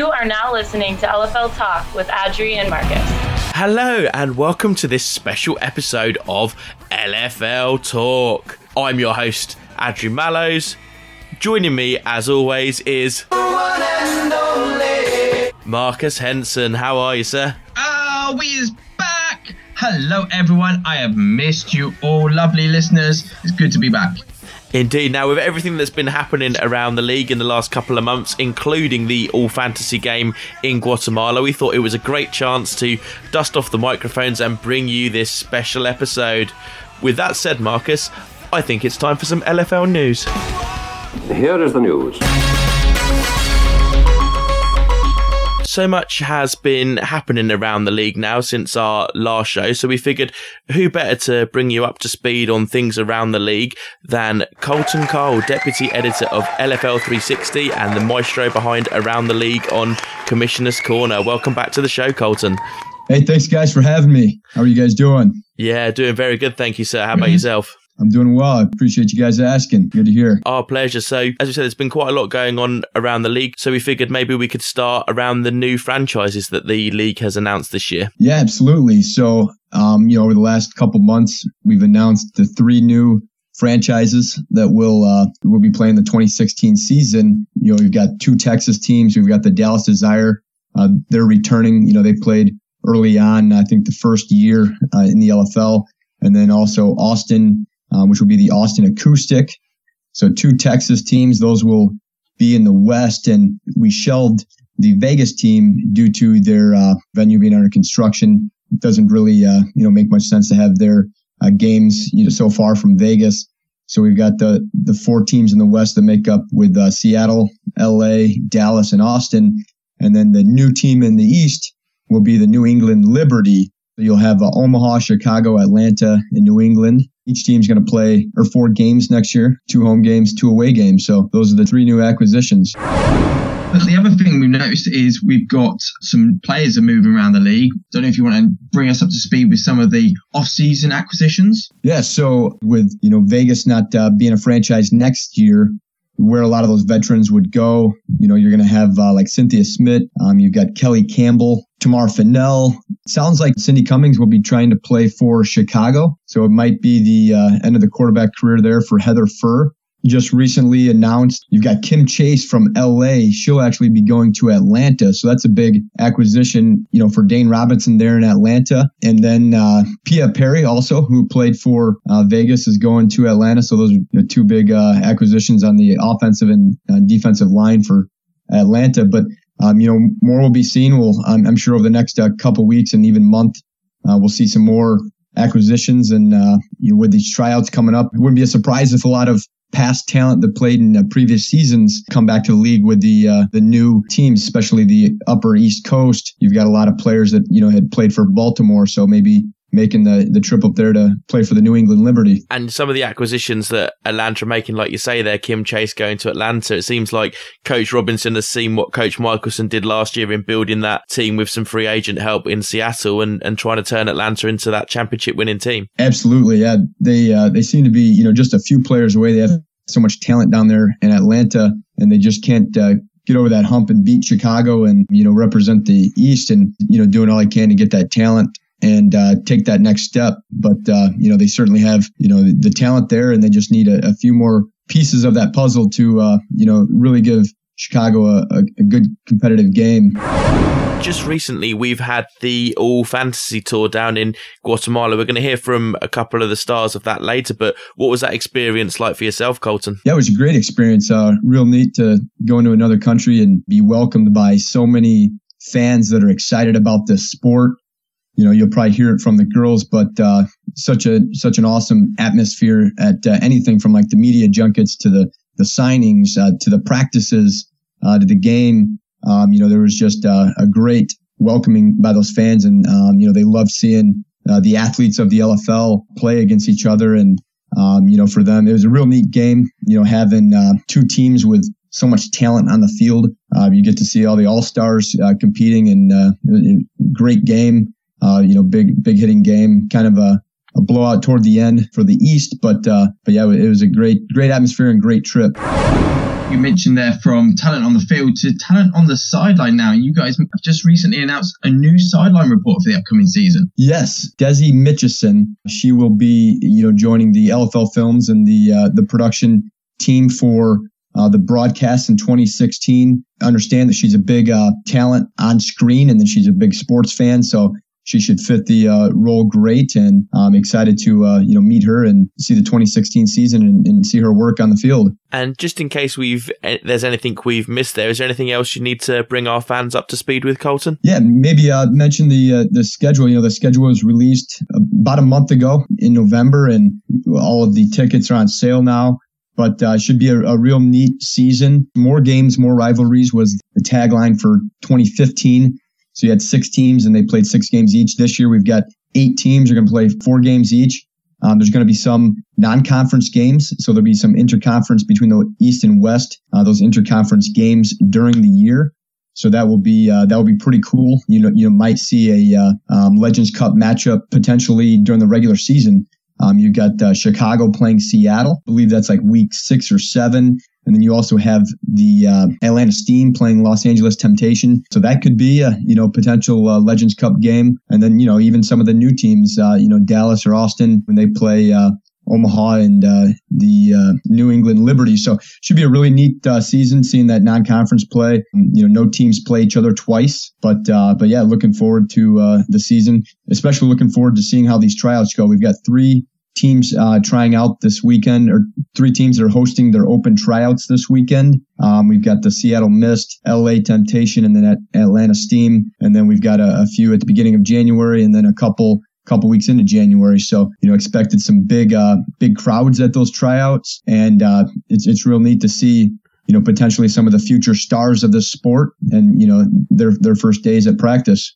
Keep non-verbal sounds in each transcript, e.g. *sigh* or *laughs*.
You are now listening to LFL Talk with Adri and Marcus. Hello, and welcome to this special episode of LFL Talk. I'm your host, Adri Mallows. Joining me, as always, is Marcus Henson. How are you, sir? Oh, we is back! Hello, everyone. I have missed you all, lovely listeners. It's good to be back. Indeed. Now, with everything that's been happening around the league in the last couple of months, including the all fantasy game in Guatemala, we thought it was a great chance to dust off the microphones and bring you this special episode. With that said, Marcus, I think it's time for some LFL news. Here is the news. So much has been happening around the league now since our last show. So we figured who better to bring you up to speed on things around the league than Colton Cull, deputy editor of LFL 360 and the maestro behind Around the League on Commissioner's Corner. Welcome back to the show, Colton. Hey, thanks guys for having me. How are you guys doing? Yeah, doing very good. Thank you, sir. How about mm-hmm. yourself? I'm doing well. I appreciate you guys asking. Good to hear. Our pleasure. So, as we said, there's been quite a lot going on around the league. So, we figured maybe we could start around the new franchises that the league has announced this year. Yeah, absolutely. So, um, you know, over the last couple months, we've announced the three new franchises that will uh, will be playing the 2016 season. You know, we've got two Texas teams. We've got the Dallas Desire. Uh, they're returning. You know, they played early on. I think the first year uh, in the LFL, and then also Austin um, which will be the Austin Acoustic. So two Texas teams, those will be in the West, and we shelved the Vegas team due to their uh, venue being under construction. It doesn't really, uh, you know, make much sense to have their uh, games, you know, so far from Vegas. So we've got the the four teams in the West that make up with uh, Seattle, L.A., Dallas, and Austin, and then the new team in the East will be the New England Liberty. You'll have uh, Omaha, Chicago, Atlanta, and New England. Each team's going to play or four games next year, two home games, two away games. So those are the three new acquisitions. But the other thing we've noticed is we've got some players are moving around the league. Don't know if you want to bring us up to speed with some of the off-season acquisitions. Yeah, so with you know Vegas not uh, being a franchise next year, where a lot of those veterans would go. You know, you're going to have uh, like Cynthia Smith. Um, you've got Kelly Campbell, Tamar Fennell. Sounds like Cindy Cummings will be trying to play for Chicago. So it might be the uh, end of the quarterback career there for Heather Furr just recently announced you've got Kim Chase from LA. She'll actually be going to Atlanta. So that's a big acquisition, you know, for Dane Robinson there in Atlanta. And then uh, Pia Perry also, who played for uh, Vegas, is going to Atlanta. So those are two big uh, acquisitions on the offensive and uh, defensive line for Atlanta. But um, you know, more will be seen. We'll, I'm, I'm sure over the next uh, couple weeks and even month, uh, we'll see some more acquisitions and uh, you know, with these tryouts coming up, it wouldn't be a surprise if a lot of past talent that played in uh, previous seasons come back to the league with the uh, the new teams, especially the Upper East Coast. You've got a lot of players that you know had played for Baltimore, so maybe making the, the trip up there to play for the New England Liberty. And some of the acquisitions that Atlanta are making, like you say there, Kim Chase going to Atlanta, it seems like Coach Robinson has seen what Coach Michelson did last year in building that team with some free agent help in Seattle and, and trying to turn Atlanta into that championship winning team. Absolutely. Yeah. They, uh, they seem to be, you know, just a few players away. They have so much talent down there in Atlanta, and they just can't uh, get over that hump and beat Chicago and you know represent the East and you know doing all I can to get that talent and uh, take that next step. But uh, you know they certainly have you know the, the talent there, and they just need a, a, few more pieces of that puzzle to uh, you know really give Chicago a, a, a good competitive game just recently we've had the All Fantasy Tour down in Guatemala. We're going to hear from a couple of the stars of that later, but what was that experience like for yourself, Colton? Yeah, it was a great experience. Uh, real neat to go into another country and be welcomed by so many fans that are excited about this sport. You know, you'll probably hear it from the girls, but uh, such a such an awesome atmosphere at uh, anything from like the media junkets to the the signings uh, to the practices uh, to the game um, you know, there was just uh, a great welcoming by those fans, and um, you know, they loved seeing uh, the athletes of the LFL play against each other, and um, you know, for them, it was a real neat game. You know, having two teams with so much talent on the field, uh, you get to see all the all stars competing, and great game. You know, big big hitting game, kind of a a blowout toward the end for the East, but but yeah, it was a great great atmosphere and great trip. You mentioned there from talent on the field to talent on the sideline now. You guys have just recently announced a new sideline report for the upcoming season. Yes, Desi Mitchison. She will be, you know, joining the LFL Films and the uh, the production team for uh, the broadcast in 2016. I understand that she's a big uh, talent on screen and that she's a big sports fan. So she should fit the uh, role great, and I'm excited to uh, you know meet her and see the 2016 season and, and, see her work on the field. And just in case we've eh, there's anything we've missed there, is there anything else you need to bring our fans up to speed with, Colton? Yeah, maybe uh, mention the uh, the schedule. You know, the schedule was released about a month ago in November, and all of the tickets are on sale now but uh, should be a, a, real neat season. More games, more rivalries was the tagline for 2015. So you had six teams and they played six games each. This year we've got eight teams. You're going to play four games each. Um, there's going to be some non-conference games, so there'll be some interconference between the East and West. Uh, those interconference games during the year, so that will be uh, that will be pretty cool. You know, you might see a uh, um, Legends Cup matchup potentially during the regular season. Um, you got uh, Chicago playing Seattle. I believe that's like week six or seven. And then you also have the uh, Atlanta Steam playing Los Angeles Temptation. So that could be a, you know, potential uh, Legends Cup game. And then, you know, even some of the new teams, uh, you know, Dallas or Austin when they play, uh, Omaha and uh, the uh, New England Liberty. So should be a really neat uh, season seeing that non-conference play. You know, no teams play each other twice, but uh, but yeah, looking forward to uh, the season. Especially looking forward to seeing how these tryouts go. We've got three teams uh, trying out this weekend, or three teams that are hosting their open tryouts this weekend. Um, we've got the Seattle Mist, LA Temptation, and then at Atlanta Steam, and then we've got a, a few at the beginning of January, and then a couple couple weeks into January. So, you know, expected some big, uh, big crowds at those tryouts. And, uh, it's, it's real neat to see, you know, potentially some of the future stars of the sport and, you know, their, their first days at practice.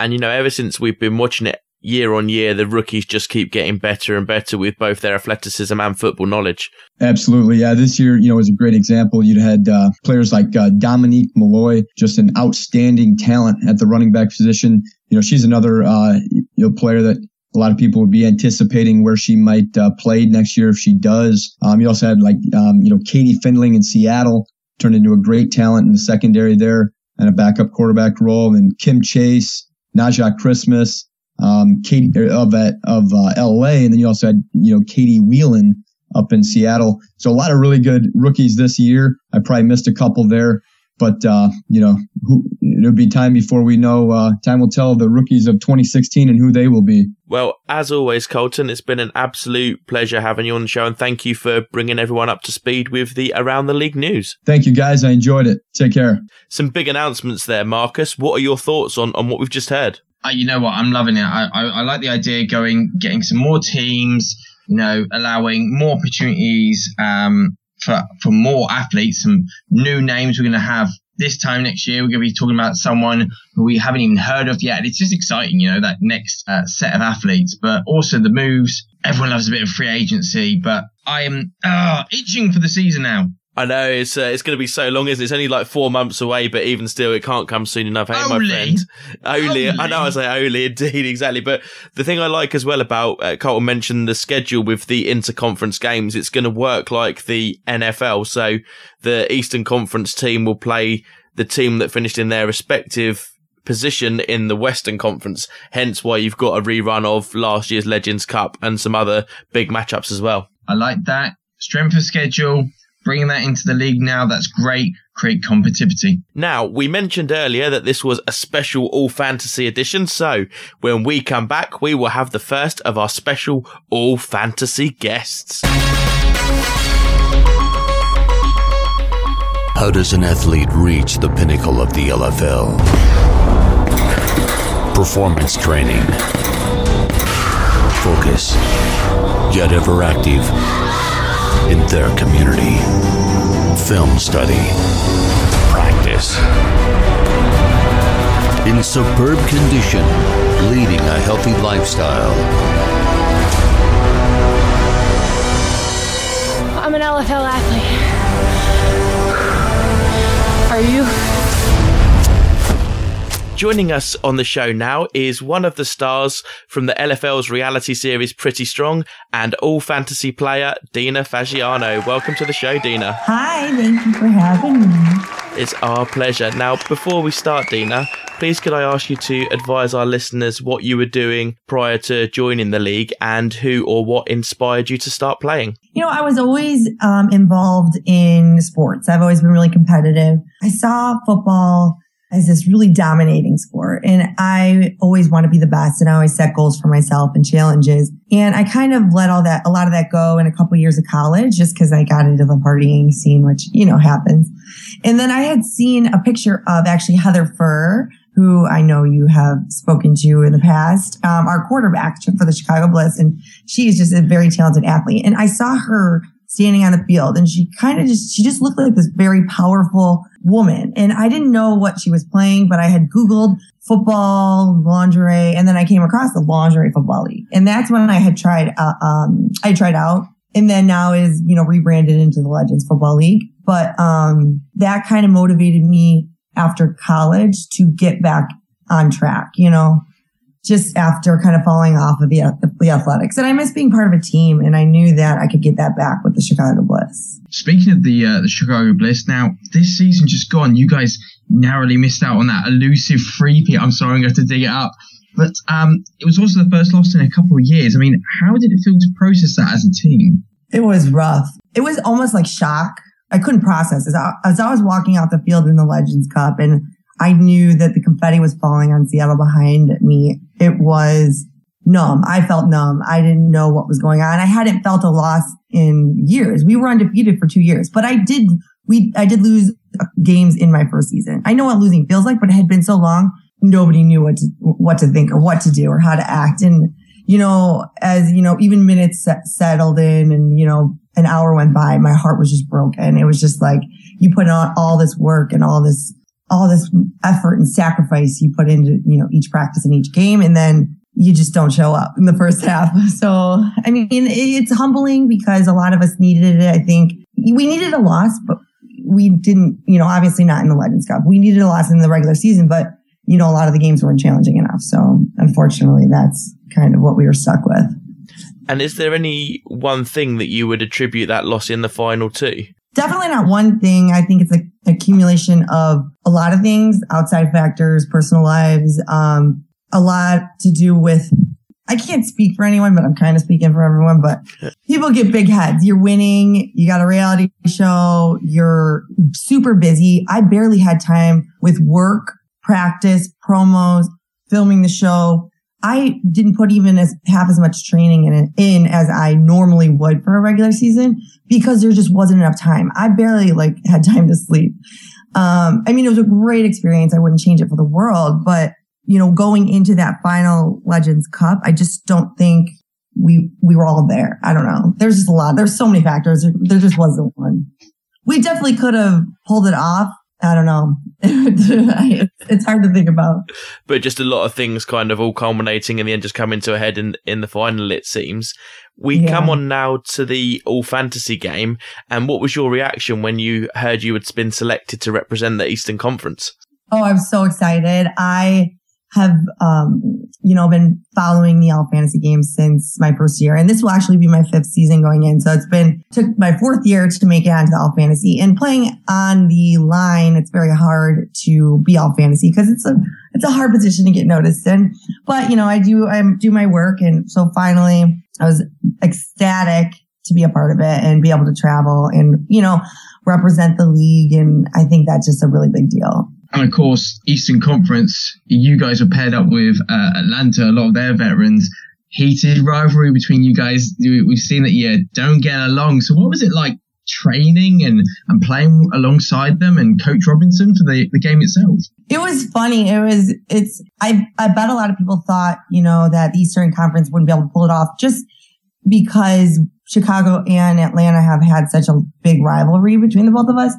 And, you know, ever since we've been watching it year on year, the rookies just keep getting better and better with both their athleticism and football knowledge. Absolutely. Yeah. This year, you know, was a great example. You'd had uh, players like uh, Dominique Malloy, just an outstanding talent at the running back position. You know, she's another, uh, you know, player that a lot of people would be anticipating where she might uh, play next year if she does. Um, you also had like, um, you know, Katie Findling in Seattle turned into a great talent in the secondary there and a backup quarterback role. And Kim Chase, Najah Christmas, um, Katie of at, of uh, L.A. and then you also had you know Katie Whelan up in Seattle. So a lot of really good rookies this year. I probably missed a couple there, but uh, you know who, it'll be time before we know. Uh, time will tell the rookies of 2016 and who they will be. Well, as always, Colton, it's been an absolute pleasure having you on the show, and thank you for bringing everyone up to speed with the around the league news. Thank you, guys. I enjoyed it. Take care. Some big announcements there, Marcus. What are your thoughts on on what we've just heard? Uh, you know what? I'm loving it. I, I, I like the idea going, getting some more teams, you know, allowing more opportunities um, for for more athletes, some new names we're going to have this time next year. We're going to be talking about someone who we haven't even heard of yet. It's just exciting, you know, that next uh, set of athletes, but also the moves. Everyone loves a bit of free agency, but I am uh, itching for the season now. I know it's uh, it's going to be so long, isn't it? It's only like four months away, but even still, it can't come soon enough. Hey, only. my friend, only, only. I know I say only, *laughs* indeed, exactly. But the thing I like as well about uh, Colton mentioned the schedule with the interconference games. It's going to work like the NFL. So the Eastern Conference team will play the team that finished in their respective position in the Western Conference. Hence why you've got a rerun of last year's Legends Cup and some other big matchups as well. I like that strength of schedule bringing that into the league now, that's great. Create competitivity. Now, we mentioned earlier that this was a special All Fantasy edition, so when we come back, we will have the first of our special All Fantasy guests. How does an athlete reach the pinnacle of the LFL? Performance training. Focus, yet ever active in their community. Film study. Practice. In superb condition, leading a healthy lifestyle. I'm an LFL athlete. Are you? Joining us on the show now is one of the stars from the LFL's reality series Pretty Strong and all fantasy player Dina Fagiano. Welcome to the show, Dina. Hi, thank you for having me. It's our pleasure. Now, before we start, Dina, please could I ask you to advise our listeners what you were doing prior to joining the league and who or what inspired you to start playing? You know, I was always um, involved in sports. I've always been really competitive. I saw football as this really dominating sport. And I always want to be the best and I always set goals for myself and challenges. And I kind of let all that, a lot of that go in a couple years of college just because I got into the partying scene, which, you know, happens. And then I had seen a picture of actually Heather Furr, who I know you have spoken to in the past, um, our quarterback for the Chicago Bliss. And she is just a very talented athlete. And I saw her standing on the field and she kind of just, she just looked like this very powerful woman. And I didn't know what she was playing, but I had Googled football, lingerie, and then I came across the lingerie football league. And that's when I had tried, uh, um, I tried out and then now is, you know, rebranded into the Legends Football League. But, um, that kind of motivated me after college to get back on track, you know, just after kind of falling off of the, the athletics. And I miss being part of a team. And I knew that I could get that back with the Chicago Bliss. Speaking of the, uh, the Chicago Bliss, now this season just gone, you guys narrowly missed out on that elusive free I'm sorry, I'm going to have to dig it up. But um, it was also the first loss in a couple of years. I mean, how did it feel to process that as a team? It was rough. It was almost like shock. I couldn't process as I, as I was walking out the field in the Legends Cup and I knew that the confetti was falling on Seattle behind me. It was numb. I felt numb. I didn't know what was going on. I hadn't felt a loss in years. We were undefeated for two years, but I did, we, I did lose games in my first season. I know what losing feels like, but it had been so long. Nobody knew what to, what to think or what to do or how to act. And, you know, as, you know, even minutes settled in and, you know, an hour went by, my heart was just broken. It was just like, you put on all this work and all this all this effort and sacrifice you put into, you know, each practice and each game. And then you just don't show up in the first *laughs* half. So, I mean, it's humbling because a lot of us needed it. I think we needed a loss, but we didn't, you know, obviously not in the Legends Cup. We needed a loss in the regular season, but you know, a lot of the games weren't challenging enough. So unfortunately, that's kind of what we were stuck with. And is there any one thing that you would attribute that loss in the final to? Definitely not one thing. I think it's an accumulation of a lot of things, outside factors, personal lives, um, a lot to do with I can't speak for anyone, but I'm kind of speaking for everyone. But people get big heads. You're winning. You got a reality show. You're super busy. I barely had time with work, practice, promos, filming the show. I didn't put even as half as much training in in as I normally would for a regular season because there just wasn't enough time. I barely like had time to sleep. Um, I mean, it was a great experience. I wouldn't change it for the world, but you know, going into that final Legends Cup, I just don't think we, we were all there. I don't know. There's just a lot. There's so many factors. There just wasn't one. We definitely could have pulled it off, I don't know. *laughs* it's hard to think about. But just a lot of things kind of all culminating in the end, just coming to a head in in the final. It seems. We yeah. come on now to the all fantasy game, and what was your reaction when you heard you had been selected to represent the Eastern Conference? Oh, I'm so excited! I have, um, you know, been following the All Fantasy games since my first year. And this will actually be my fifth season going in. So it's been, took my fourth year to make it onto the All Fantasy and playing on the line. It's very hard to be All Fantasy because it's a, it's a hard position to get noticed in. But, you know, I do, I do my work. And so finally I was ecstatic to be a part of it and be able to travel and, you know, represent the league. And I think that's just a really big deal. And of course, Eastern Conference, you guys are paired up with uh, Atlanta, a lot of their veterans. Heated rivalry between you guys. We've seen that you don't get along. So what was it like training and, and playing alongside them and Coach Robinson for the, the game itself? It was funny. It was, it's, I, I bet a lot of people thought, you know, that the Eastern Conference wouldn't be able to pull it off just because Chicago and Atlanta have had such a big rivalry between the both of us.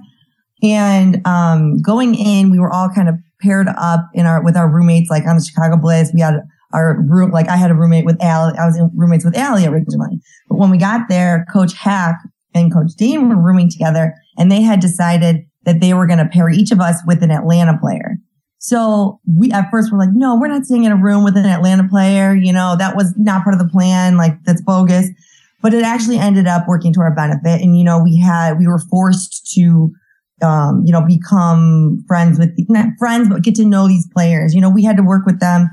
And um, going in, we were all kind of paired up in our with our roommates, like on the Chicago Bliss. We had our room, like I had a roommate with Allie. I was in roommates with Allie originally, but when we got there, Coach Hac and Coach Dean were rooming together, and they had decided that they were going to pair each of us with an Atlanta player. So we at first were like, no, we're not staying in a room with an Atlanta player. You know, that was not part of the plan. Like that's bogus. But it actually ended up working to our benefit. And, you know, we had, we were forced to, um, you know, become friends with, not friends, but get to know these players. You know, we had to work with them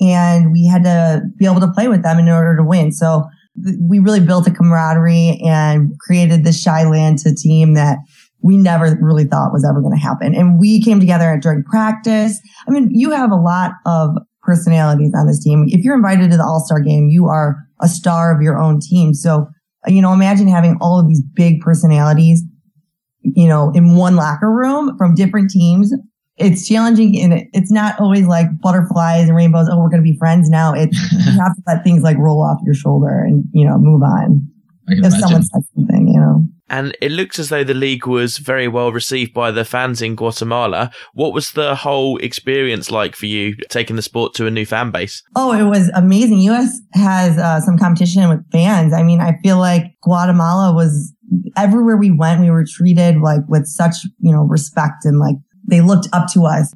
and we had to be able to play with them in order to win. So we really built a camaraderie and created this Shy Lanta team that we never really thought was ever going to happen. And we came together during practice. I mean, you have a lot of personalities on this team. If you're invited to the All Star game, you are a star of your own team. So, you know, imagine having all of these big personalities, you know, in one locker room from different teams. It's challenging and it's not always like butterflies and rainbows. Oh, we're going to be friends now. It's, you have to let things like roll off your shoulder and, you know, move on. I can If imagine. someone says something, you know. And it looks as though the league was very well received by the fans in Guatemala. What was the whole experience like for you taking the sport to a new fan base? Oh, it was amazing. US has uh, some competition with fans. I mean, I feel like Guatemala was everywhere we went, we were treated like with such, you know, respect and like they looked up to us.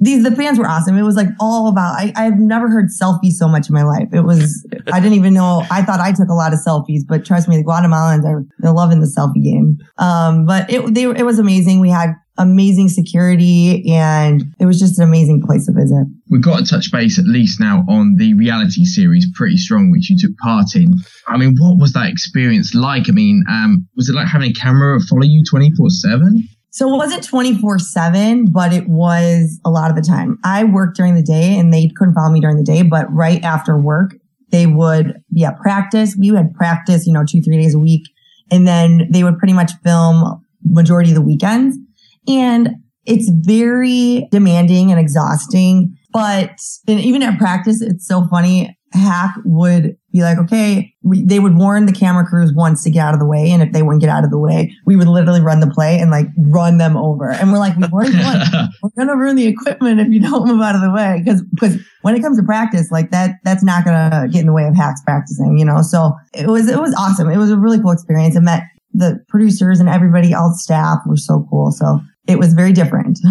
These, the fans were awesome. It was like all about, I, I've never heard selfies so much in my life. It was, I didn't even know, I thought I took a lot of selfies, but trust me, the Guatemalans are, they're loving the selfie game. Um, but it, they, it was amazing. We had amazing security and it was just an amazing place to visit. We've got to touch base at least now on the reality series Pretty Strong, which you took part in. I mean, what was that experience like? I mean, um, was it like having a camera follow you 24 7? So it wasn't 24 seven, but it was a lot of the time. I worked during the day and they couldn't follow me during the day, but right after work, they would be at practice. We had practice, you know, two, three days a week. And then they would pretty much film majority of the weekends. And it's very demanding and exhausting. But and even at practice, it's so funny. Hac would be like, okay, we, they would warn the camera crews once to get out of the way. And if they wouldn't get out of the way, we would literally run the play and like run them over. And we're like, we. We're going *laughs* to ruin the equipment if you don't move out of the way. Cause, cause when it comes to practice, like that, that's not going to get in the way of Hac's practicing, you know? So it was, it was awesome. It was a really cool experience. I met the producers and everybody, all the staff were so cool. So it was very different. *laughs*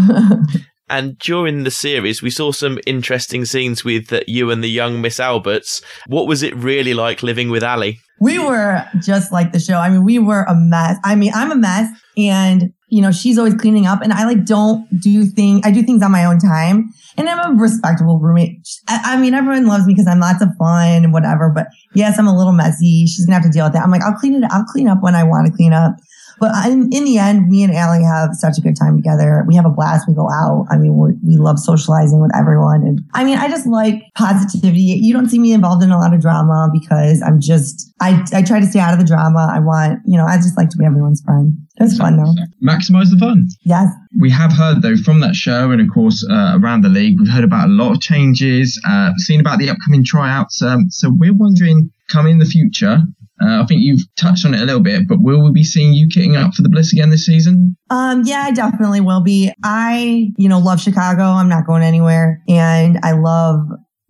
And during the series, we saw some interesting scenes with uh, you and the young Miss Alberts. What was it really like living with Allie? we were just like the show. I mean, we were a mess. I mean, I'm a mess and you know, she's always cleaning up and I like don't do things. I do things on my own time and I'm a respectable roommate. I, I mean, everyone loves me because I'm lots of fun and whatever, but yes, I'm a little messy. She's gonna have to deal with that. I'm like, I'll clean it. I'll clean up when I want to clean up. But in, in the end, me and Allie have such a good time together. We have a blast. We go out. I mean, we we love socializing with everyone. And I mean, I just like positivity. You don't see me involved in a lot of drama because I'm just, I, I try to stay out of the drama. I want, you know, I just like to be everyone's friend. It's fun though. Maximize the fun. Yes. We have heard though from that show and of course uh, around the league, we've heard about a lot of changes, uh, seen about the upcoming tryouts. Um, so we're wondering, coming in the future, uh, I think you've touched on it a little bit, but will we be seeing you kitting up for the Bliss again this season? Um, yeah, I definitely will be. I, you know, love Chicago. I'm not going anywhere and I love,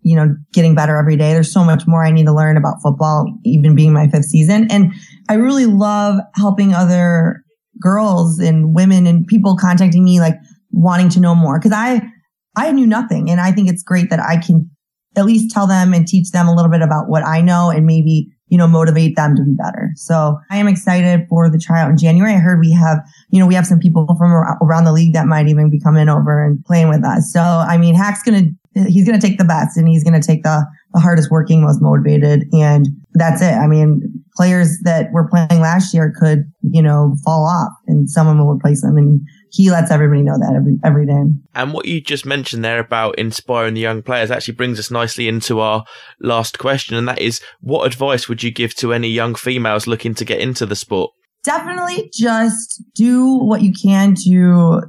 you know, getting better every day. There's so much more I need to learn about football, even being my fifth season. And I really love helping other girls and women and people contacting me, like wanting to know more. Cause I, I knew nothing. And I think it's great that I can at least tell them and teach them a little bit about what I know and maybe, you know, motivate them to be better. So I am excited for the tryout in January. I heard we have, you know, we have some people from around the league that might even be coming over and playing with us. So, I mean, Hac's going to, he's going to take the best and he's going to take the, the hardest working, most motivated. And that's it. I mean, players that were playing last year could, you know, fall off and someone will replace them. And he lets everybody know that every, every day. And what you just mentioned there about inspiring the young players actually brings us nicely into our last question. And that is, what advice would you give to any young females looking to get into the sport? definitely just do what you can to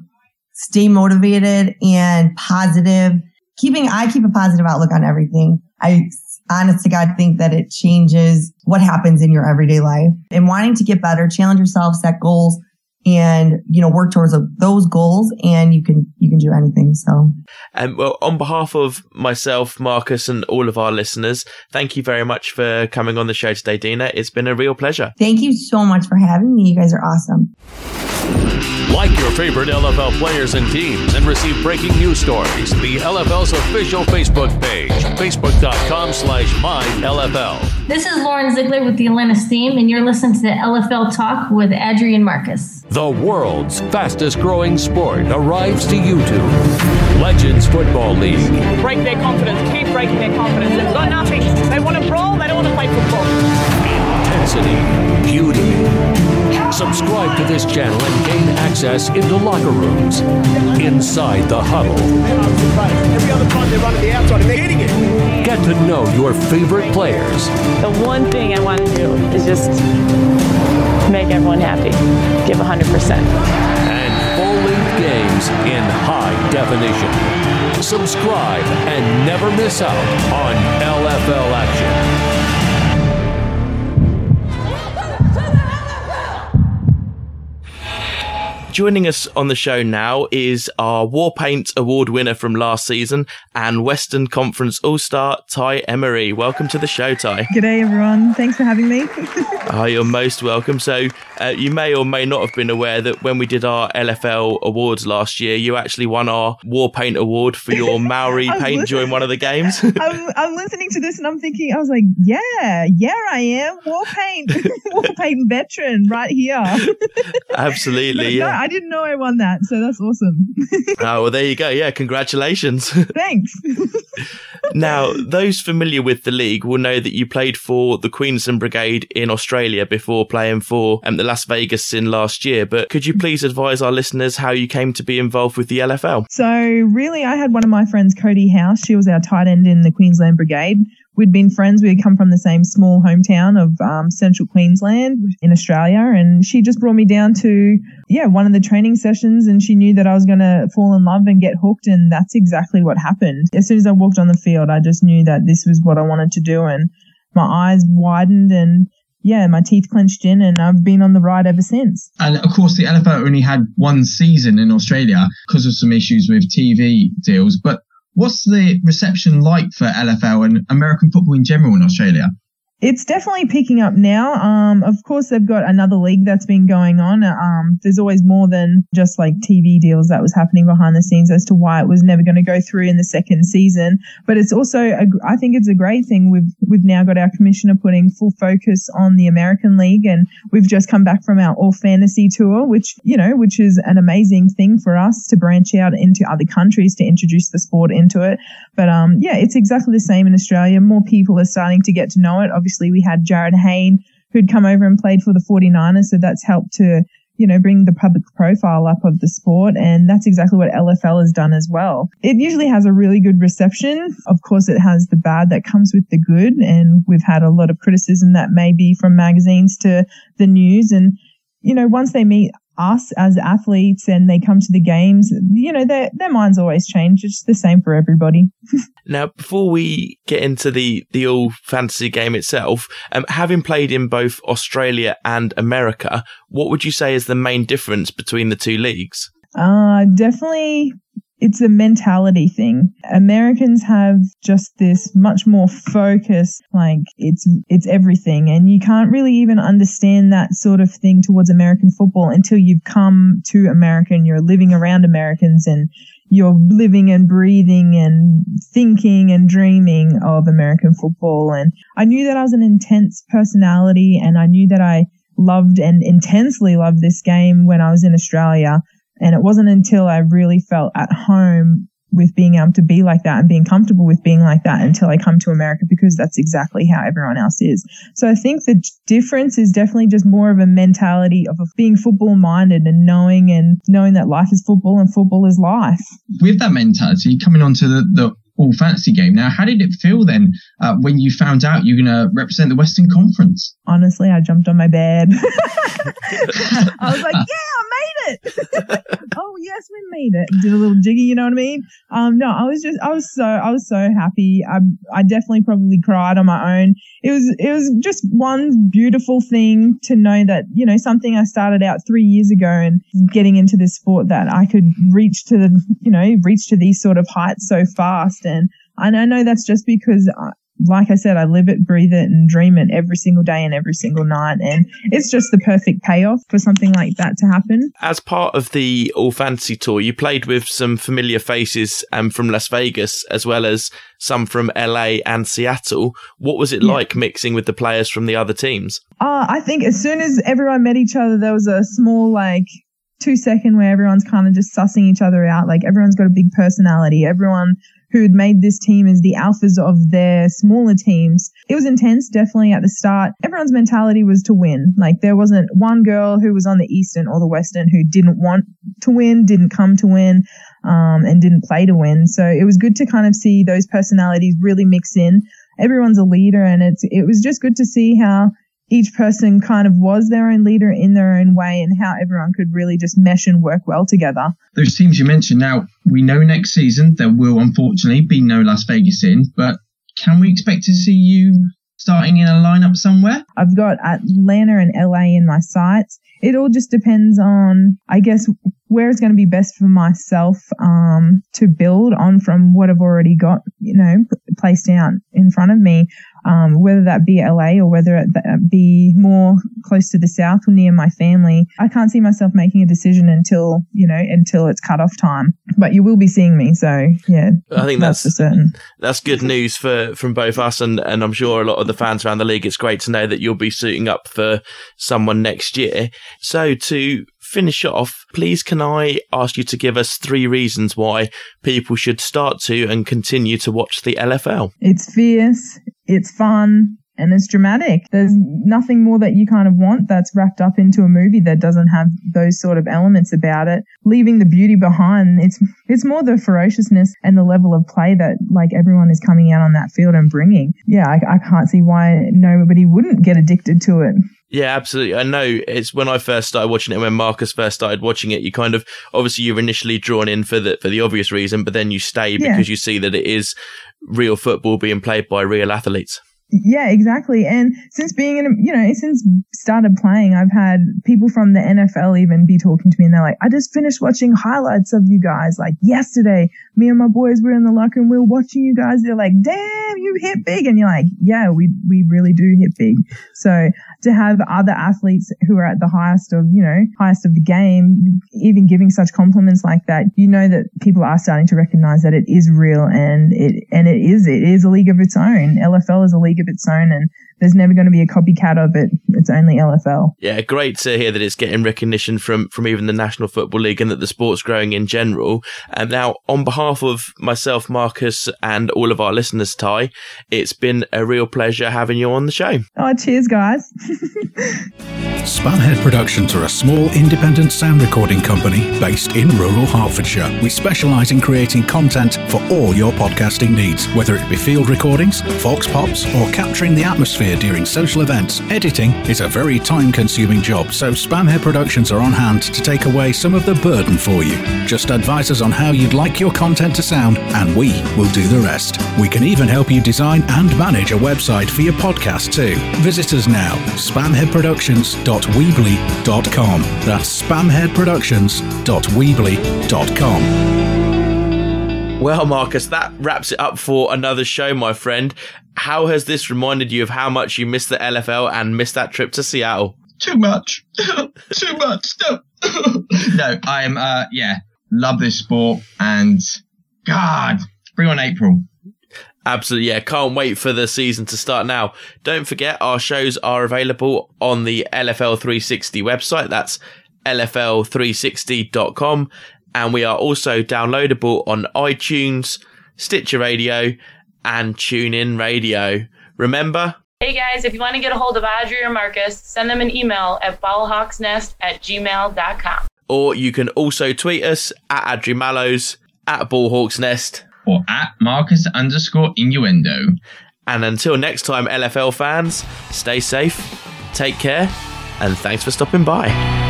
stay motivated and positive. Keeping, I keep a positive outlook on everything. I honest to God think that it changes what happens in your everyday life and wanting to get better, challenge yourself, set goals and you know work towards those goals and you can you can do anything so um, well on behalf of myself marcus and all of our listeners thank you very much for coming on the show today dina it's been a real pleasure thank you so much for having me you guys are awesome like your favorite LFL players and teams and receive breaking news stories. The LFL's official Facebook page, facebook.com slash MyLFL. This is Lauren Ziegler with the Atlanta Steam, and you're listening to the LFL Talk with Adrian Marcus. The world's fastest growing sport arrives to YouTube. Legends Football League. Break their confidence, keep breaking their confidence. They've got nothing. They want to brawl, they don't want to play football. Intensity, beauty Subscribe to this channel and gain access into locker rooms, inside the huddle. Every other time they run to the outside and they're hitting it. Get to know your favorite players. The one thing I want to do is just make everyone happy. Give 100%. And full-length games in high definition. Subscribe and never miss out on LFL action. Joining us on the show now is our Warpaint Award winner from last season and Western Conference All Star Ty Emery. Welcome to the show, Ty. G'day, everyone. Thanks for having me. oh, *laughs* you're most welcome. So, uh, you may or may not have been aware that when we did our LFL awards last year, you actually won our Warpaint Award for your *laughs* Maori paint during one of the games. I'm, I'm, listening to this and I'm thinking, I was like, yeah, yeah, I am. Warpaint, *laughs* Warpaint veteran right here. Absolutely. yeah. I didn't know I won that, so that's awesome. oh, *laughs* well, there you go. Yeah, congratulations. *laughs* Thanks. *laughs* now, those familiar with the league will know that you played for the Queensland Brigade in Australia before playing for um, the Las Vegas Sin last year. But could you please advise our listeners how you came to be involved with the LFL? So, really, I had one of my friends, Cody House. She was our tight end in the Queensland Brigade we'd been friends. We had come from the same small hometown of um, central Queensland in Australia. And she just brought me down to, yeah, one of the training sessions. And she knew that I was going to fall in love and get hooked. And that's exactly what happened. As soon as I walked on the field, I just knew that this was what I wanted to do. And my eyes widened and yeah, my teeth clenched in and I've been on the ride ever since. And of course, the LFL only had one season in Australia because of some issues with TV deals. But What's the reception like for LFL and American football in general in Australia? It's definitely picking up now. Um, of course, they've got another league that's been going on. Um, there's always more than just like TV deals that was happening behind the scenes as to why it was never going to go through in the second season. But it's also, a, I think it's a great thing. We've we've now got our commissioner putting full focus on the American League, and we've just come back from our All Fantasy tour, which you know, which is an amazing thing for us to branch out into other countries to introduce the sport into it. But um, yeah, it's exactly the same in Australia. More people are starting to get to know it we had Jarryd Hayne who'd come over and played for the 49ers. So that's helped to, you know, bring the public profile up of the sport. And that's exactly what LFL has done as well. It usually has a really good reception. Of course, it has the bad that comes with the good. And we've had a lot of criticism that may be from magazines to the news. And, you know, once they meet us as athletes and they come to the games, you know, their, their minds always change. It's the same for everybody. *laughs* now, before we get into the, the all fantasy game itself, um, having played in both Australia and America, what would you say is the main difference between the two leagues? Uh, definitely it's a mentality thing. Americans have just this much more focus, like it's, it's everything. And you can't really even understand that sort of thing towards American football until you've come to America and you're living around Americans and you're living and breathing and thinking and dreaming of American football. And I knew that I was an intense personality and I knew that I loved and intensely loved this game when I was in Australia. And it wasn't until I really felt at home with being able to be like that and being comfortable with being like that until I come to America because that's exactly how everyone else is. So I think the difference is definitely just more of a mentality of being football minded and knowing and knowing that life is football and football is life. With that mentality, coming onto the, the all fantasy game. Now, how did it feel then uh, when you found out you're going to represent the Western Conference? Honestly, I jumped on my bed. *laughs* I was like, *laughs* yeah, I made it. *laughs* oh yes, we made it. Did a little jiggy, you know what I mean? Um, no, I was just, I was so, I was so happy. I, I definitely probably cried on my own. It was, it was just one beautiful thing to know that, you know, something I started out three years ago and getting into this sport that I could reach to the, you know, reach to these sort of heights so fast. And, and I know that's just because like I said, I live it, breathe it, and dream it every single day and every single night. And it's just the perfect payoff for something like that to happen. As part of the All Fantasy Tour, you played with some familiar faces um, from Las Vegas as well as some from LA and Seattle. What was it yeah. like mixing with the players from the other teams? Uh, I think as soon as everyone met each other, there was a small, like, two second where everyone's kind of just sussing each other out. Like everyone's got a big personality. Everyone who had made this team as the alphas of their smaller teams. It was intense, definitely at the start. Everyone's mentality was to win. Like there wasn't one girl who was on the Eastern or the Western who didn't want to win, didn't come to win, um, and didn't play to win. So it was good to kind of see those personalities really mix in. Everyone's a leader and it's, it was just good to see how each person kind of was their own leader in their own way and how everyone could really just mesh and work well together. Those teams you mentioned now, we know next season there will unfortunately be no Las Vegas in, but can we expect to see you starting in a lineup somewhere? I've got Atlanta and LA in my sights. It all just depends on, I guess, where it's going to be best for myself um, to build on from what I've already got, you know, placed out in front of me um, whether that be LA or whether it be more close to the south or near my family. I can't see myself making a decision until, you know, until it's cut off time. But you will be seeing me. So yeah, I think that's, that's for certain. That's good news for, from both us and, and I'm sure a lot of the fans around the league. It's great to know that you'll be suiting up for someone next year. So to finish off, please can I ask you to give us three reasons why people should start to and continue to watch the LFL? It's fierce, it's fun, and it's dramatic. There's nothing more that you kind of want that's wrapped up into a movie that doesn't have those sort of elements about it. Leaving the beauty behind, it's it's more the ferociousness and the level of play that like everyone is coming out on that field and bringing. Yeah, I, I can't see why nobody wouldn't get addicted to it. Yeah, absolutely. I know it's when I first started watching it, when Marcus first started watching it, you kind of obviously you're initially drawn in for the for the obvious reason, but then you stay because yeah. you see that it is real football being played by real athletes. Yeah, exactly. And since being in, you know, since started playing, I've had people from the NFL even be talking to me and they're like, I just finished watching highlights of you guys like yesterday. Me and my boys were in the locker room. we were watching you guys. They're like, damn, you hit big. And you're like, yeah, we, we really do hit big. So to have other athletes who are at the highest of, you know, highest of the game, even giving such compliments like that, you know that people are starting to recognize that it is real and it, and it is, it is a league of its own. LFL is a league of its own and there's never going to be a copycat of it. It's only LFL. Yeah, great to hear that it's getting recognition from from even the National Football League and that the sport's growing in general. And now, on behalf of myself, Marcus, and all of our listeners, Ty, it's been a real pleasure having you on the show. Oh, cheers, guys. *laughs* Spamhead Productions are a small independent sound recording company based in rural Hertfordshire. We specialise in creating content for all your podcasting needs, whether it be field recordings, vox pops, or capturing the atmosphere during social events. Editing is a very time consuming job, so Spamhead Productions are on hand to take away some of the burden for you. Just advise us on how you'd like your content to sound, and we will do the rest. We can even help you design and manage a website for your podcast too. Visit us now, spamheadproductions.weebly.com. That's spamheadproductions.weebly.com. Well, Marcus, that wraps it up for another show, my friend. How has this reminded you of how much you missed the LFL and missed that trip to Seattle? Too much. *laughs* Too much. No, *laughs* no I'm, uh, yeah, love this sport and God, bring on April. Absolutely, yeah. Can't wait for the season to start now. Don't forget, our shows are available on the LFL 360 website. That's LFL360.com. And we are also downloadable on iTunes, Stitcher Radio, and TuneIn Radio. Remember? Hey guys, if you want to get a hold of Audrey or Marcus, send them an email at ballhawksnest at gmail.com. Or you can also tweet us at Adri Mallows, at Ballhawksnest, or at Marcus underscore innuendo. And until next time, LFL fans, stay safe, take care, and thanks for stopping by.